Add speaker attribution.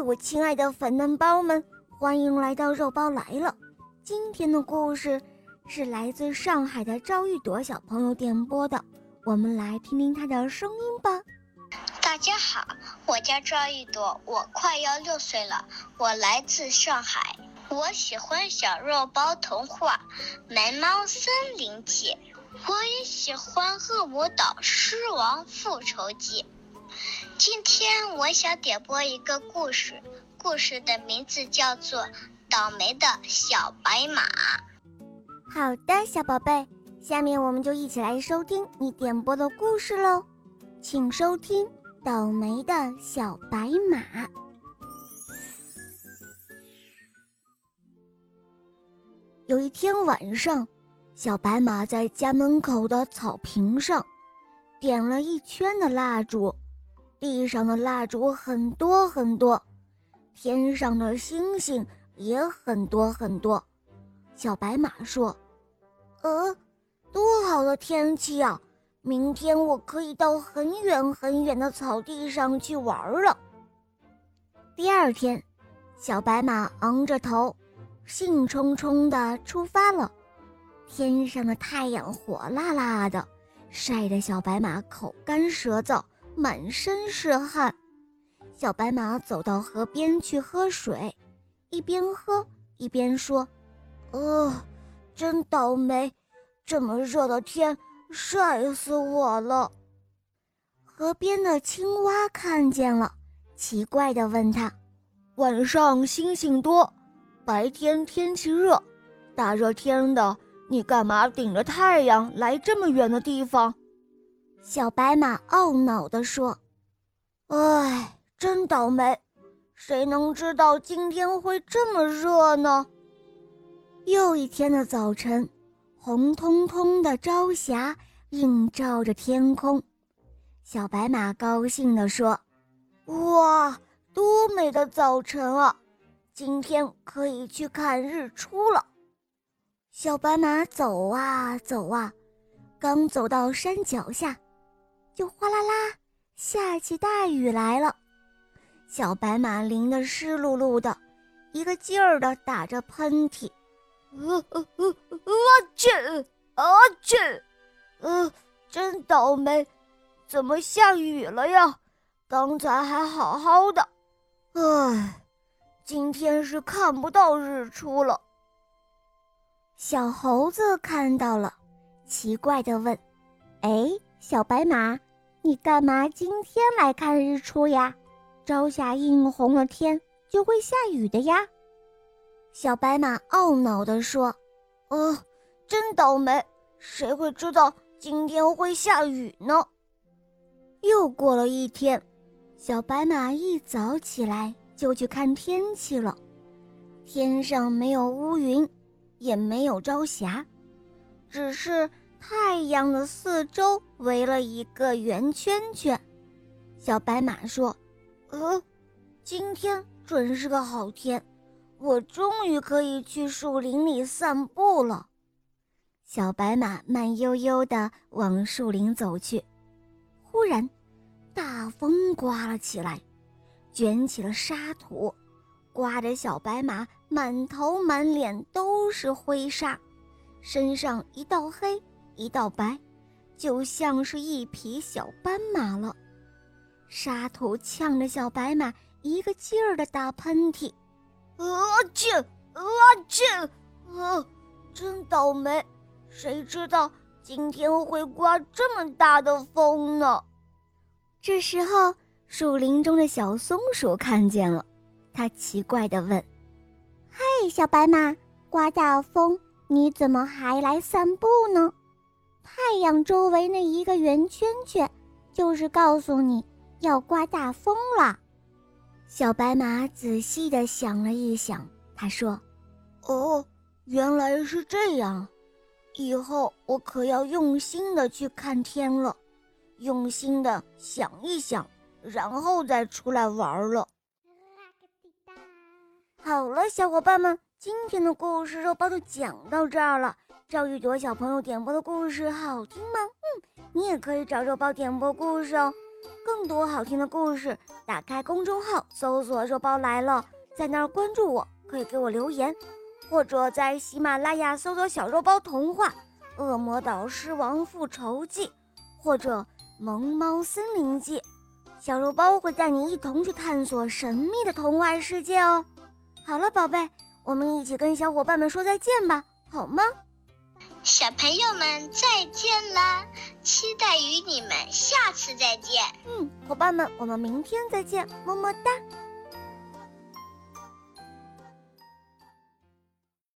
Speaker 1: 我亲爱的粉嫩包们，欢迎来到肉包来了。今天的故事是来自上海的赵玉朵小朋友点播的，我们来听听她的声音吧。
Speaker 2: 大家好，我叫赵玉朵，我快要六岁了，我来自上海，我喜欢小肉包童话《眉毛森林记》，我也喜欢《恶魔岛狮王复仇记》。今天我想点播一个故事，故事的名字叫做《倒霉的小白马》。
Speaker 1: 好的，小宝贝，下面我们就一起来收听你点播的故事喽，请收听《倒霉的小白马》。有一天晚上，小白马在家门口的草坪上点了一圈的蜡烛。地上的蜡烛很多很多，天上的星星也很多很多。小白马说：“呃，多好的天气啊！明天我可以到很远很远的草地上去玩了。”第二天，小白马昂着头，兴冲冲地出发了。天上的太阳火辣辣的，晒得小白马口干舌燥。满身是汗，小白马走到河边去喝水，一边喝一边说：“呃，真倒霉，这么热的天，晒死我了。”河边的青蛙看见了，奇怪地问他：“晚上星星多，白天天气热，大热天的，你干嘛顶着太阳来这么远的地方？”小白马懊恼地说：“唉，真倒霉！谁能知道今天会这么热呢？”又一天的早晨，红彤彤的朝霞映照着天空，小白马高兴地说：“哇，多美的早晨啊！今天可以去看日出了。”小白马走啊走啊，刚走到山脚下。就哗啦啦，下起大雨来了，小白马淋得湿漉漉的，一个劲儿的打着喷嚏，呃呃呃，我去，啊去，呃，真倒霉，怎么下雨了呀？刚才还好好的，唉，今天是看不到日出了。小猴子看到了，奇怪的问：“哎？”小白马，你干嘛今天来看日出呀？朝霞映红了天，就会下雨的呀。小白马懊恼地说：“哦，真倒霉，谁会知道今天会下雨呢？”又过了一天，小白马一早起来就去看天气了。天上没有乌云，也没有朝霞，只是……太阳的四周围了一个圆圈圈，小白马说：“呃，今天准是个好天，我终于可以去树林里散步了。”小白马慢悠悠地往树林走去，忽然，大风刮了起来，卷起了沙土，刮得小白马满头满脸都是灰沙，身上一道黑。一道白，就像是一匹小斑马了。沙土呛着小白马，一个劲儿的打喷嚏。啊嚏！啊嚏！啊，真倒霉！谁知道今天会刮这么大的风呢？这时候，树林中的小松鼠看见了，它奇怪地问：“嘿，小白马，刮大风，你怎么还来散步呢？”太阳周围那一个圆圈圈，就是告诉你要刮大风了。小白马仔细的想了一想，他说：“哦，原来是这样，以后我可要用心的去看天了，用心的想一想，然后再出来玩了。”好了，小伙伴们，今天的故事肉包就讲到这儿了。赵玉朵小朋友点播的故事好听吗？嗯，你也可以找肉包点播故事哦。更多好听的故事，打开公众号搜索“肉包来了”，在那儿关注我，可以给我留言，或者在喜马拉雅搜索“小肉包童话”、“恶魔岛狮王复仇记”或者《萌猫森林记》，小肉包会带你一同去探索神秘的童话世界哦。好了，宝贝，我们一起跟小伙伴们说再见吧，好吗？
Speaker 2: 小朋友们再见啦！期待与你们下次再见。
Speaker 1: 嗯，伙伴们，我们明天再见，么么哒。